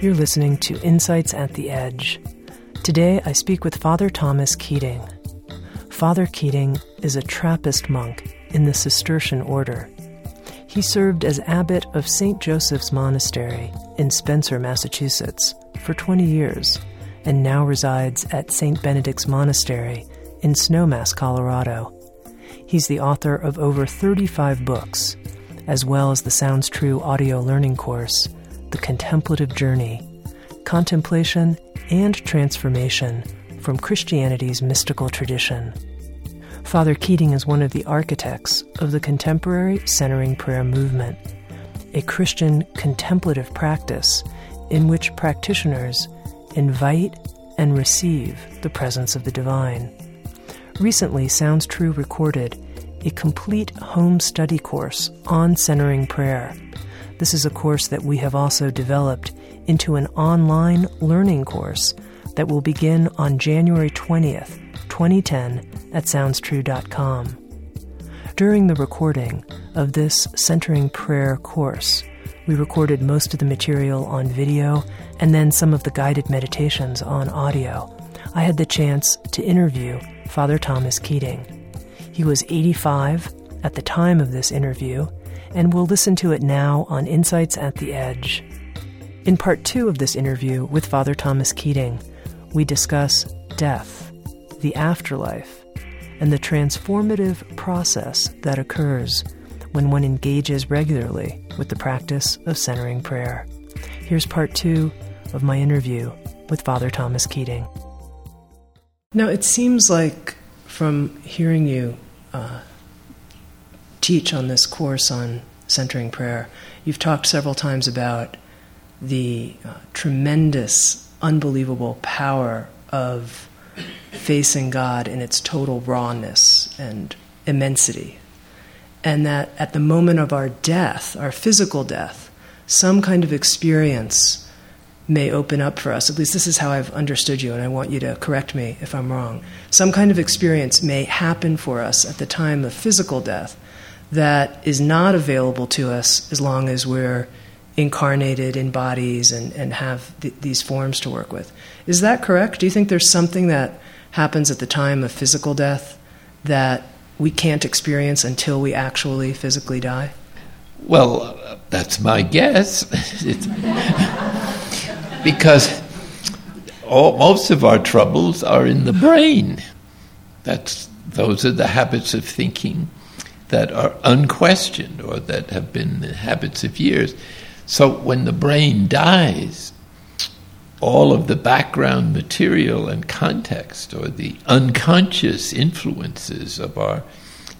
You're listening to Insights at the Edge. Today I speak with Father Thomas Keating. Father Keating is a Trappist monk in the Cistercian order. He served as abbot of St. Joseph's Monastery in Spencer, Massachusetts, for 20 years and now resides at St. Benedict's Monastery in Snowmass, Colorado. He's the author of over 35 books, as well as the Sounds True audio learning course the contemplative journey, contemplation and transformation from Christianity's mystical tradition. Father Keating is one of the architects of the contemporary centering prayer movement, a Christian contemplative practice in which practitioners invite and receive the presence of the divine. Recently, Sounds True recorded a complete home study course on centering prayer this is a course that we have also developed into an online learning course that will begin on January 20th, 2010 at SoundsTrue.com. During the recording of this Centering Prayer course, we recorded most of the material on video and then some of the guided meditations on audio. I had the chance to interview Father Thomas Keating. He was 85 at the time of this interview and we'll listen to it now on Insights at the Edge. In part two of this interview with Father Thomas Keating, we discuss death, the afterlife, and the transformative process that occurs when one engages regularly with the practice of centering prayer. Here's part two of my interview with Father Thomas Keating. Now, it seems like from hearing you uh, teach on this course on centering prayer, you've talked several times about the uh, tremendous, unbelievable power of facing God in its total rawness and immensity. And that at the moment of our death, our physical death, some kind of experience may open up for us. At least this is how I've understood you, and I want you to correct me if I'm wrong. Some kind of experience may happen for us at the time of physical death that is not available to us as long as we're incarnated in bodies and, and have th- these forms to work with. Is that correct? Do you think there's something that happens at the time of physical death that we can't experience until we actually physically die? Well, uh, that's my guess. because all, most of our troubles are in the brain. That's, those are the habits of thinking that are unquestioned or that have been the habits of years. So when the brain dies, all of the background material and context or the unconscious influences of our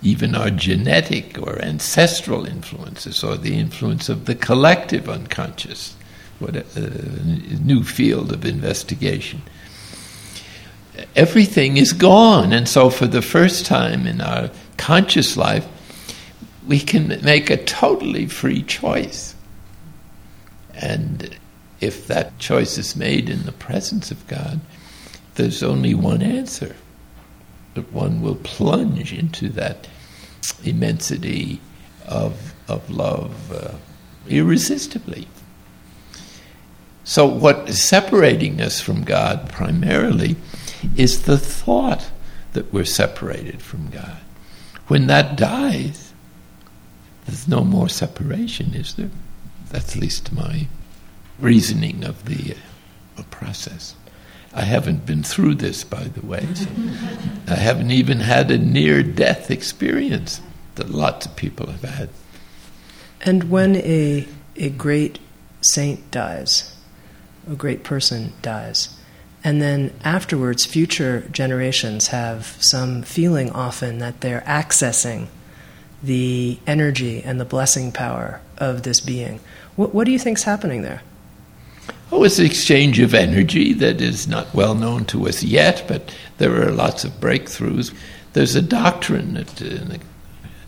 even our genetic or ancestral influences or the influence of the collective unconscious what a, a new field of investigation everything is gone and so for the first time in our conscious life we can make a totally free choice. And if that choice is made in the presence of God, there's only one answer that one will plunge into that immensity of, of love uh, irresistibly. So, what is separating us from God primarily is the thought that we're separated from God. When that dies, there's no more separation, is there? That's at least my reasoning of the uh, process. I haven't been through this, by the way. So I haven't even had a near death experience that lots of people have had. And when a, a great saint dies, a great person dies, and then afterwards, future generations have some feeling often that they're accessing the energy and the blessing power of this being. What, what do you think is happening there? Oh, it's an exchange of energy that is not well known to us yet, but there are lots of breakthroughs. There's a doctrine in the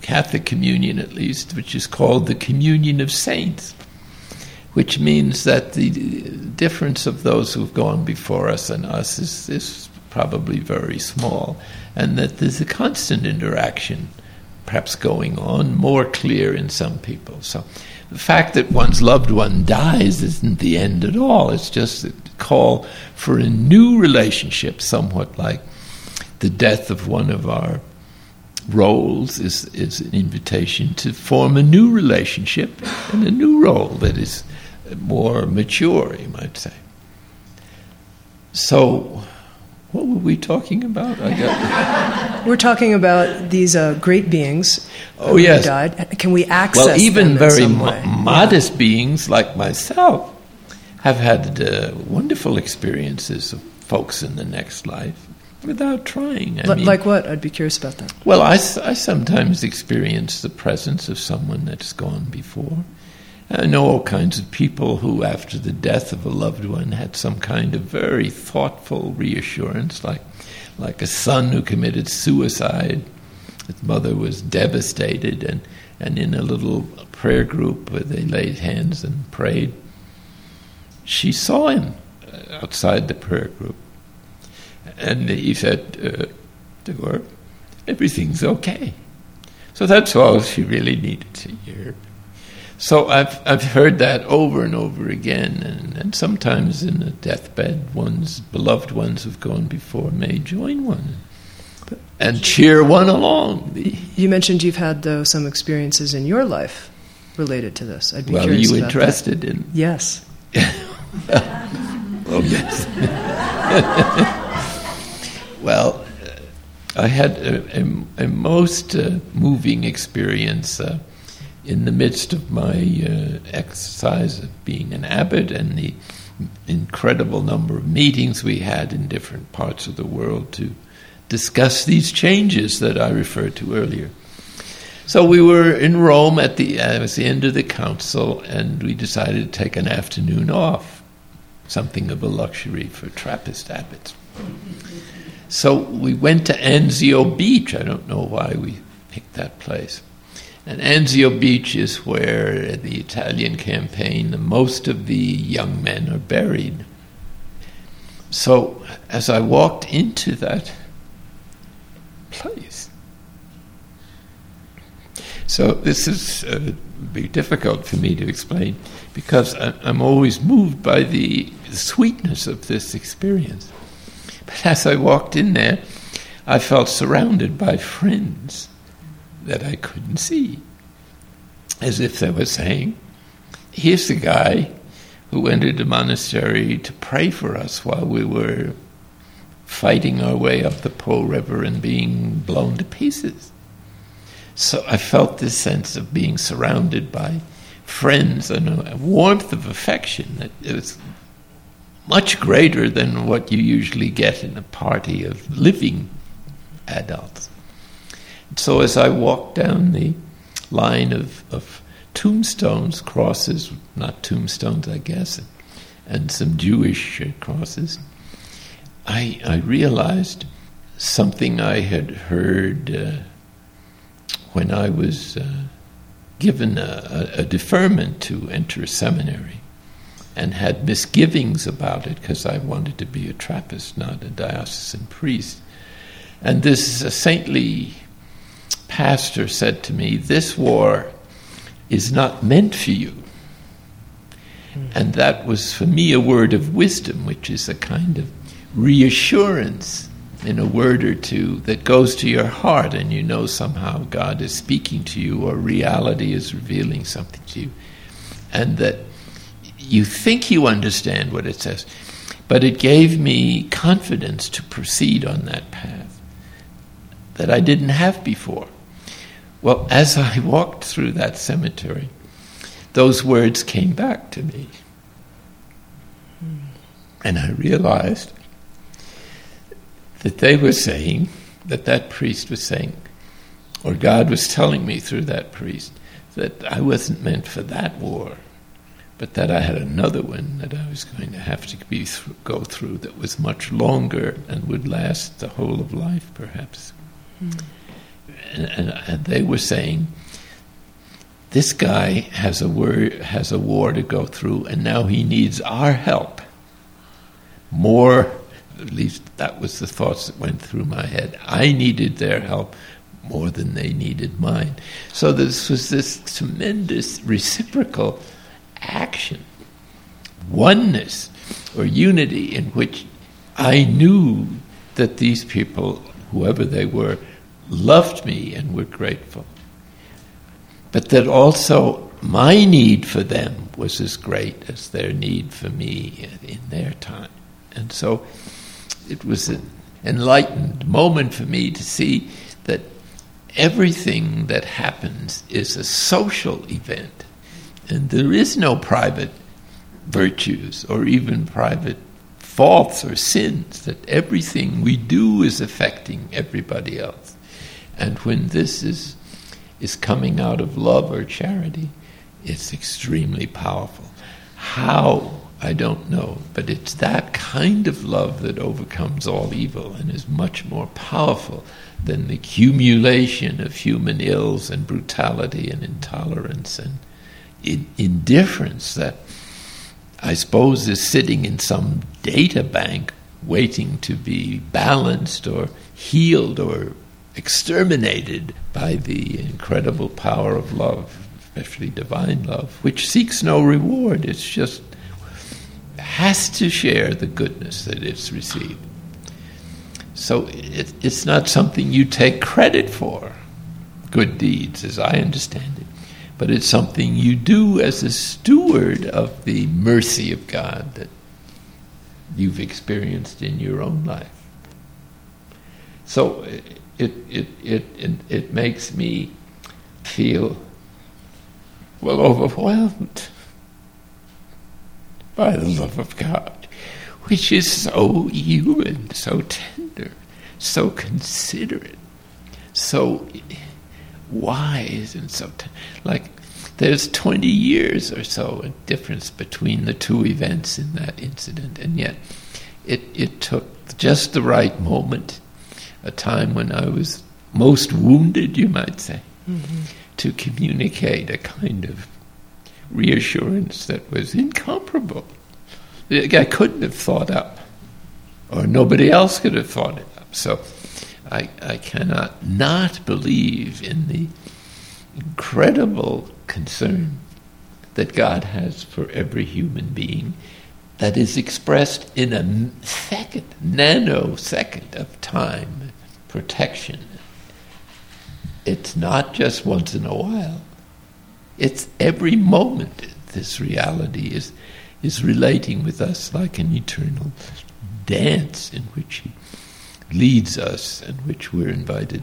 Catholic communion at least, which is called the communion of saints, which means that the difference of those who've gone before us and us is, is probably very small, and that there's a constant interaction perhaps going on, more clear in some people. So the fact that one's loved one dies isn't the end at all. It's just a call for a new relationship, somewhat like the death of one of our roles is, is an invitation to form a new relationship and a new role that is more mature, you might say. So, what were we talking about? We're talking about these uh, great beings. Oh yes, died. Can we access? Well, even very mo- modest yeah. beings like myself have had uh, wonderful experiences of folks in the next life without trying. I mean, like what? I'd be curious about that. Well, I, I sometimes experience the presence of someone that's gone before. I know all kinds of people who, after the death of a loved one, had some kind of very thoughtful reassurance, like, like a son who committed suicide. His mother was devastated, and, and in a little prayer group where they laid hands and prayed, she saw him outside the prayer group. And he said uh, to her, Everything's okay. So that's all she really needed to hear. So I've I've heard that over and over again, and, and sometimes in a deathbed, one's beloved ones who've gone before may join one and cheer one along. You mentioned you've had though some experiences in your life related to this. I'd be well, curious. Well, you interested that. in? Yes. oh yes. well, I had a, a, a most uh, moving experience. Uh, in the midst of my uh, exercise of being an abbot and the incredible number of meetings we had in different parts of the world to discuss these changes that I referred to earlier. So we were in Rome at the, uh, the end of the council, and we decided to take an afternoon off, something of a luxury for Trappist abbots. So we went to Anzio Beach. I don't know why we picked that place. And Anzio Beach is where the Italian campaign, the most of the young men are buried. So as I walked into that place, so this is uh, be difficult for me to explain because I'm always moved by the sweetness of this experience. But as I walked in there, I felt surrounded by friends that I couldn't see. As if they were saying, here's the guy who entered the monastery to pray for us while we were fighting our way up the Po River and being blown to pieces. So I felt this sense of being surrounded by friends and a warmth of affection that was much greater than what you usually get in a party of living adults. So as I walked down the line of, of tombstones, crosses, not tombstones, I guess, and some Jewish crosses, I, I realized something I had heard uh, when I was uh, given a, a, deferment to enter seminary and had misgivings about it because I wanted to be a Trappist, not a diocesan priest. And this saintly pastor said to me, This war is not meant for you. Hmm. And that was for me a word of wisdom, which is a kind of reassurance in a word or two that goes to your heart, and you know somehow God is speaking to you or reality is revealing something to you. And that you think you understand what it says, but it gave me confidence to proceed on that path that I didn't have before. Well, as I walked through that cemetery, those words came back to me. And I realized that they were saying, that that priest was saying, or God was telling me through that priest, that I wasn't meant for that war, but that I had another one that I was going to have to be go through that was much longer and would last the whole of life, perhaps. Mm. And, and, they were saying, this guy has a word, has a war to go through, and now he needs our help more. At least that was the thoughts that went through my head. I needed their help more than they needed mine. So this was this tremendous reciprocal action, oneness or unity in which I knew that these people, whoever they were, loved me and were grateful. But that also my need for them was as great as their need for me in their time. And so it was an enlightened moment for me to see that everything that happens is a social event and there is no private virtues or even private faults or sins, that everything we do is affecting everybody else. And when this is, is coming out of love or charity, it's extremely powerful. How? I don't know, but it's that kind of love that overcomes all evil and is much more powerful than the accumulation of human ills and brutality and intolerance and in, indifference that I suppose is sitting in some data bank waiting to be balanced or healed or exterminated by the incredible power of love, especially divine love, which seeks no reward. It's just has to share the goodness that it's received. So it, it's not something you take credit for, good deeds, as I understand it but it's something you do as a steward of the mercy of God that you've experienced in your own life. So it, it, it, it, it makes me feel, well, overwhelmed by the love of God, which is so human, so tender, so considerate, so wise and so t- like there's 20 years or so a difference between the two events in that incident and yet it it took just the right moment a time when I was most wounded you might say mm-hmm. to communicate a kind of reassurance that was incomparable I couldn't have thought up or nobody else could have thought it up so I, I cannot not believe in the incredible concern that God has for every human being that is expressed in a second, nanosecond of time, protection. It's not just once in a while. It's every moment this reality is, is relating with us like an eternal dance in which He leads us and which we're invited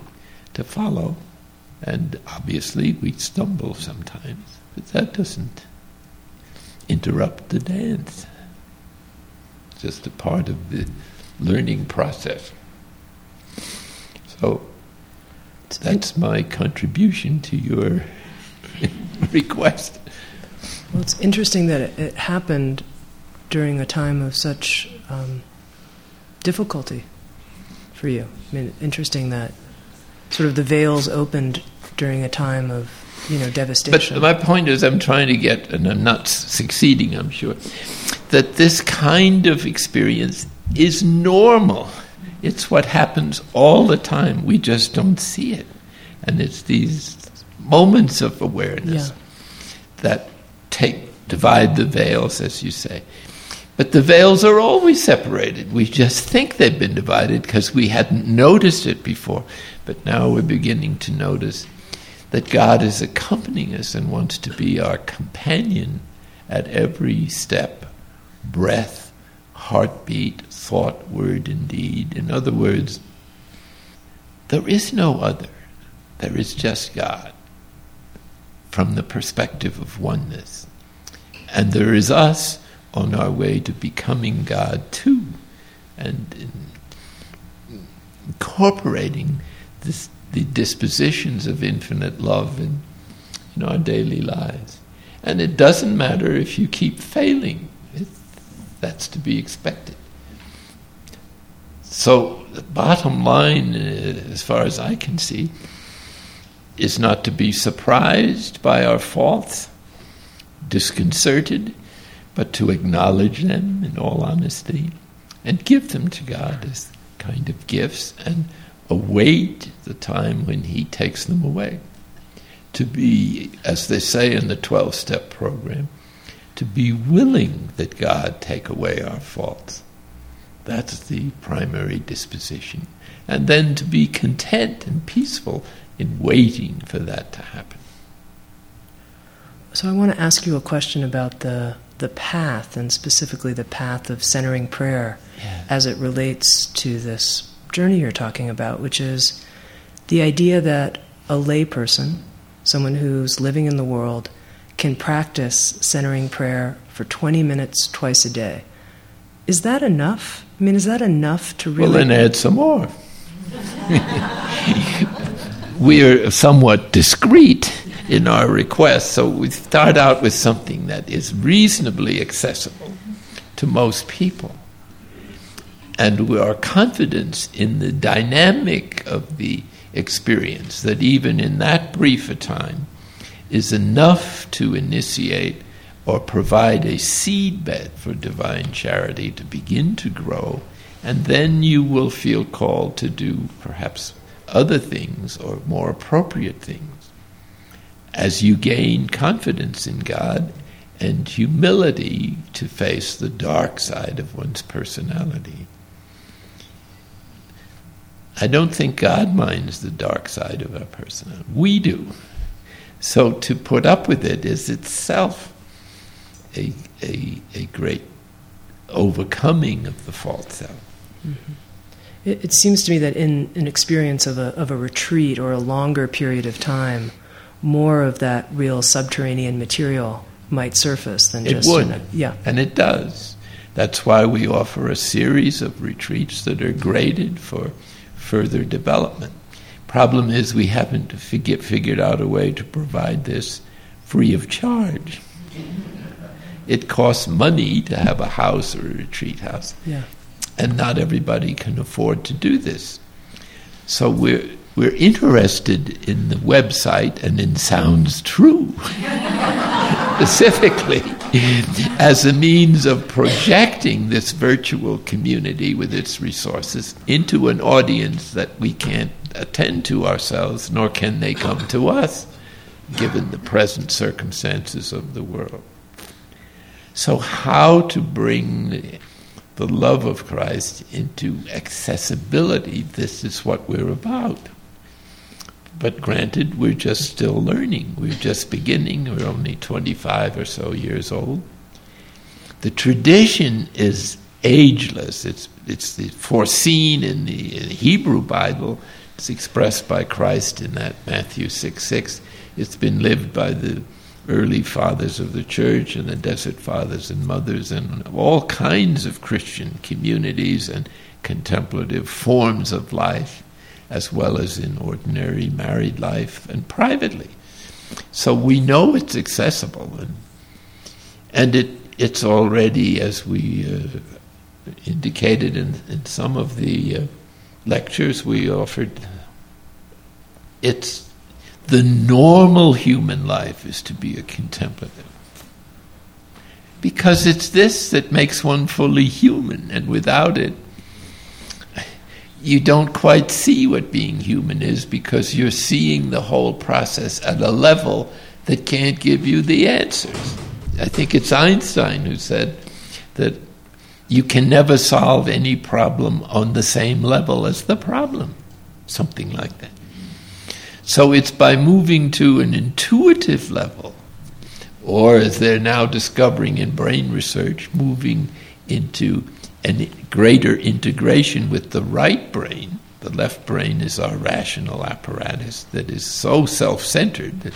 to follow. And obviously, we stumble sometimes, but that doesn't interrupt the dance. It's just a part of the learning process. So, that's my contribution to your request. Well, it's interesting that it, it, happened during a time of such um, difficulty for you. I mean, interesting that sort of the veils opened during a time of you know devastation. But my point is, I'm trying to get, and I'm not succeeding, I'm sure, that this kind of experience is normal. It's what happens all the time. We just don't see it, and it's these moments of awareness yeah. that take divide the veils, as you say. But the veils are always separated. We just think they've been divided because we hadn't noticed it before. But now we're beginning to notice that God is accompanying us and wants to be our companion at every step, breath, heartbeat, thought, word, and deed. In other words, there is no other. There is just God from the perspective of oneness. And there is us on our way to becoming God too, and incorporating this, the dispositions of infinite love in, in our daily lives. And it doesn't matter if you keep failing, that's to be expected. So, the bottom line, uh, as far as I can see, is not to be surprised by our faults, disconcerted, but to acknowledge them in all honesty and give them to God as kind of gifts and await the time when He takes them away. To be, as they say in the 12 step program, to be willing that God take away our faults. That's the primary disposition. And then to be content and peaceful in waiting for that to happen. So I want to ask you a question about the the path and specifically the path of centering prayer yes. as it relates to this journey you're talking about, which is the idea that a layperson, someone who's living in the world, can practice centering prayer for 20 minutes twice a day. Is that enough? I mean, is that enough to really. Well, then add some more. We're somewhat discreet in our request, so we start out with something that is reasonably accessible to most people. And our confidence in the dynamic of the experience, that even in that brief a time, is enough to initiate or provide a seedbed for divine charity to begin to grow, and then you will feel called to do perhaps other things or more appropriate things. As you gain confidence in God and humility to face the dark side of one's personality. I don't think God minds the dark side of our personality. We do. So to put up with it is itself a, a, a great overcoming of the false self. Mm-hmm. It, it, seems to me that in an experience of a, of a retreat or a longer period of time, more of that real subterranean material might surface than it just. would. A, yeah. And it does. That's why we offer a series of retreats that are graded for further development. Problem is, we haven't fig- figured out a way to provide this free of charge. It costs money to have a house or a retreat house. Yeah. And not everybody can afford to do this. So we're, we're interested in the website and in Sounds True, specifically, as a means of projecting this virtual community with its resources into an audience that we can't attend to ourselves, nor can they come to us, given the present circumstances of the world. So, how to bring the love of Christ into accessibility, this is what we're about. But granted, we're just still learning. We're just beginning. We're only 25 or so years old. The tradition is ageless. It's, it's foreseen in the, in the Hebrew Bible. It's expressed by Christ in that Matthew 6 6. It's been lived by the early fathers of the church and the desert fathers and mothers and all kinds of Christian communities and contemplative forms of life, as well as in ordinary married life and privately. So we know it's accessible, and, and it, it's already, as we uh, indicated in, in some of the uh, lectures we offered, it's the normal human life is to be a contemplative. Because it's this that makes one fully human, and without it, you don't quite see what being human is because you're seeing the whole process at a level that can't give you the answers. I think it's Einstein who said that you can never solve any problem on the same level as the problem, something like that. So it's by moving to an intuitive level, or as they're now discovering in brain research, moving into a greater integration with the right brain. The left brain is our rational apparatus that is so self centered that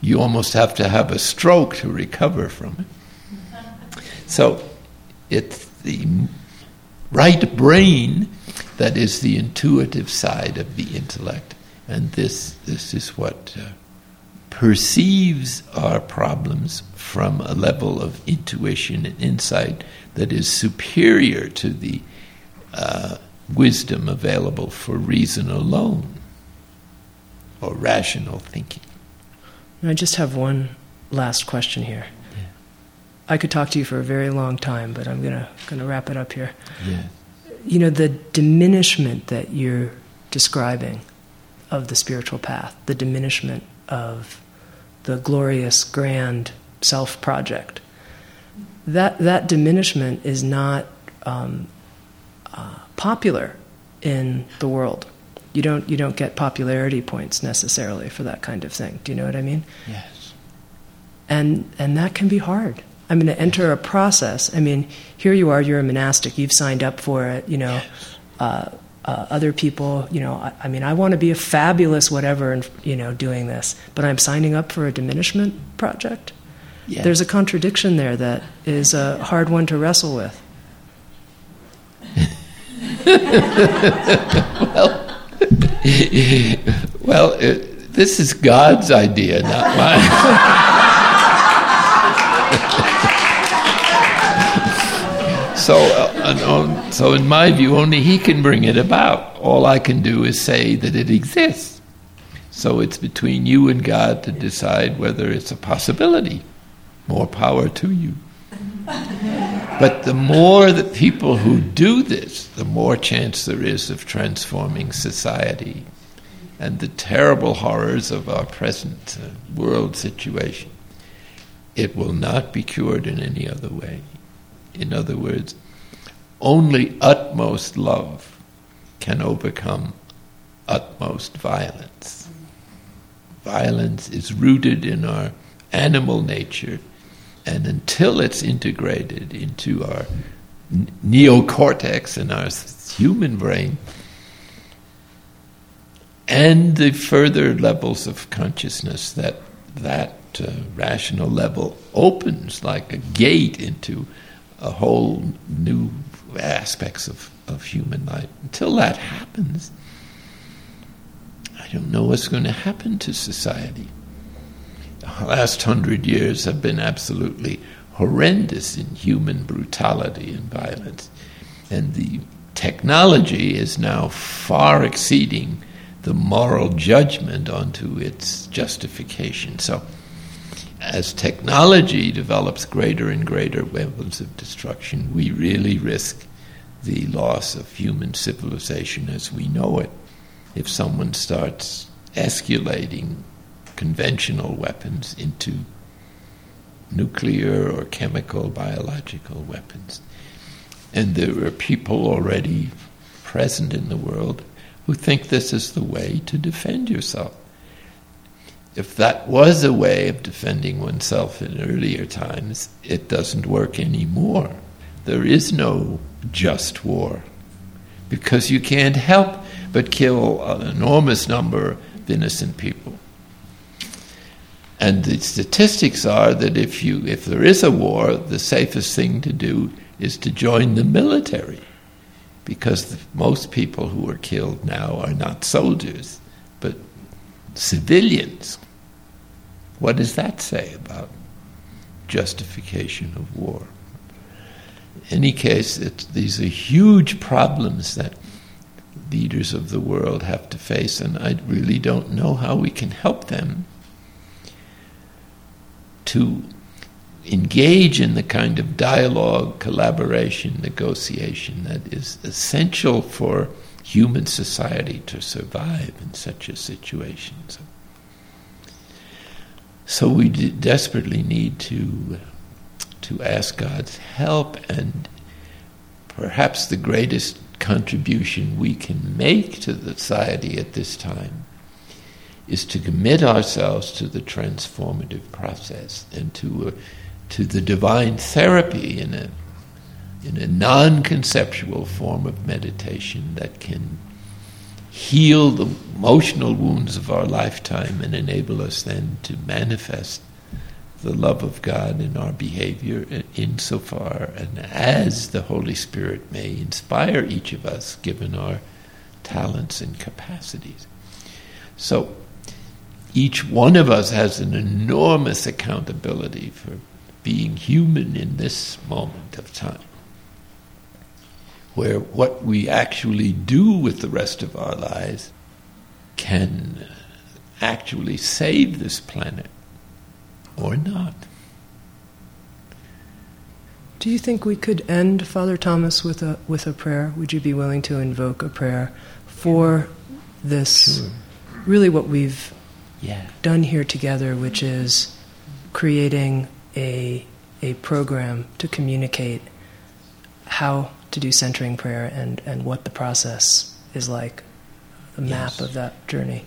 you almost have to have a stroke to recover from it. So it's the right brain that is the intuitive side of the intellect. And this, this is what uh, perceives our problems from a level of intuition and insight that is superior to the uh, wisdom available for reason alone or rational thinking. I just have one last question here. I could talk to you for a very long time, but I'm gonna gonna wrap it up here. Yeah. You know the diminishment that you're describing of the spiritual path, the diminishment of the glorious, grand self project. That that diminishment is not um, uh, popular in the world. You don't you don't get popularity points necessarily for that kind of thing. Do you know what I mean? Yes. And and that can be hard. I mean, to enter a process. I mean, here you are. You're a monastic. You've signed up for it. You know, uh, uh, other people. You know, I, I mean, I want to be a fabulous whatever, and you know, doing this, but I'm signing up for a diminishment project. Yes. There's a contradiction there that is a hard one to wrestle with. well, well, it, this is God's idea, not mine. so, uh, so in my view, only He can bring it about. All I can do is say that it exists. So it's between you and God to decide whether it's a possibility. More power to you. But the more the people who do this, the more chance there is of transforming society and the terrible horrors of our present uh, world situation. It will not be cured in any other way. In other words, only utmost love can overcome utmost violence. Violence is rooted in our animal nature and until it's integrated into our neocortex and our human brain, and the further levels of consciousness that that uh, rational level opens like a gate into a whole new aspects of, of human life. Until that happens, I don't know what's going to happen to society the last hundred years have been absolutely horrendous in human brutality and violence. And the technology is now far exceeding the moral judgment onto its justification. So, as technology develops greater and greater weapons of destruction, we really risk the loss of human civilization as we know it. If someone starts escalating conventional weapons into nuclear or chemical, biological weapons. And there are people already present in the world who think this is the way to defend yourself. If that was a way of defending oneself in earlier times, it doesn't work anymore. There is no just war because you can't help but kill an enormous number of innocent people. And the statistics are that if you if there is a war, the safest thing to do is to join the military, because the, most people who are killed now are not soldiers, civilians. What does that say about justification of war? In any case, these are huge problems that leaders of the world have to face, and I really don't know how we can help them to engage in the kind of dialogue, collaboration, negotiation that is essential for human society to survive in such a situation. So, so we desperately need to to ask God's help, and perhaps the greatest contribution we can make to society at this time is to commit ourselves to the transformative process and to, uh, to the divine therapy in a, in a non conceptual form of meditation that can heal the emotional wounds of our lifetime and enable us then to manifest the love of God in our behavior insofar and as the Holy Spirit may inspire each of us given our talents and capacities. So, each one of us has an enormous accountability for being human in this moment of time, where what we actually do with the rest of our lives can actually save this planet or not. Do you think we could end, Father Thomas, with a with a prayer? Would you be willing to invoke a prayer for this? Sure. Really, what we've Yeah. done here together, which is creating a a program to communicate how to do centering prayer and, and what the process is like, the map Yes. of that journey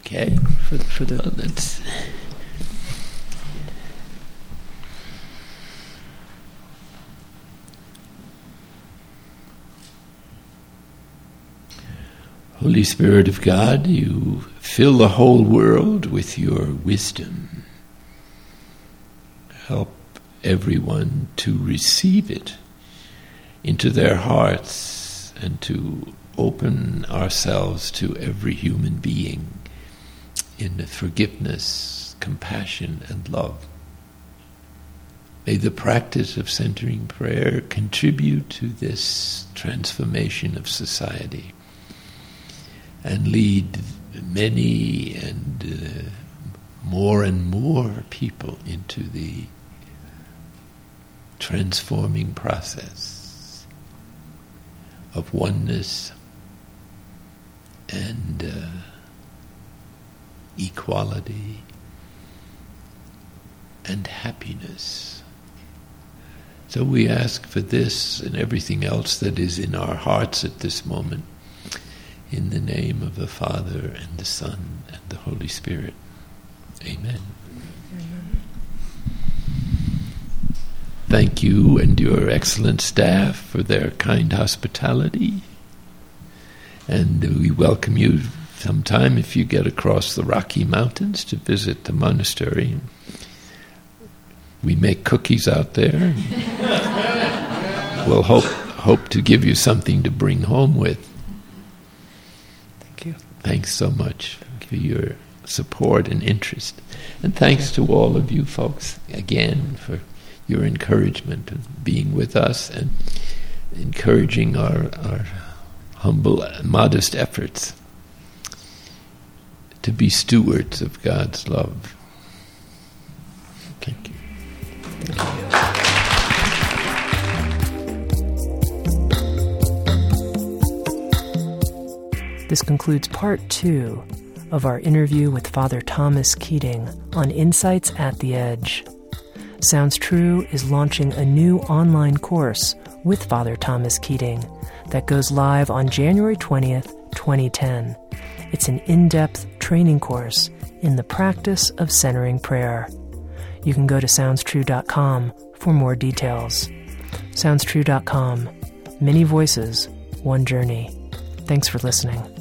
Okay. for, for the Well, that's Holy Spirit of God, you fill the whole world with your wisdom. Help everyone to receive it into their hearts and to open ourselves to every human being in forgiveness, compassion, and love. May the practice of centering prayer contribute to this transformation of society and lead many and uh, more and more people into the transforming process of oneness and uh, equality and happiness. So we ask for this and everything else that is in our hearts at this moment. In the name of the Father and the Son and the Holy Spirit. Amen. Thank you and your excellent staff for their kind hospitality. And we welcome you sometime if you get across the Rocky Mountains to visit the monastery. We make cookies out there. we'll hope hope to give you something to bring home with. Thank you. Thanks so much for your support and interest. And thanks to all of you folks again for your encouragement and being with us and encouraging our, our humble, modest efforts to be stewards of God's love. Thank you. This concludes part two of our interview with Father Thomas Keating on Insights at the Edge. Sounds True is launching a new online course with Father Thomas Keating that goes live on January 20th, 2010. It's an in depth training course in the practice of centering prayer. You can go to SoundsTrue.com for more details. SoundsTrue.com. Many voices, one journey. Thanks for listening.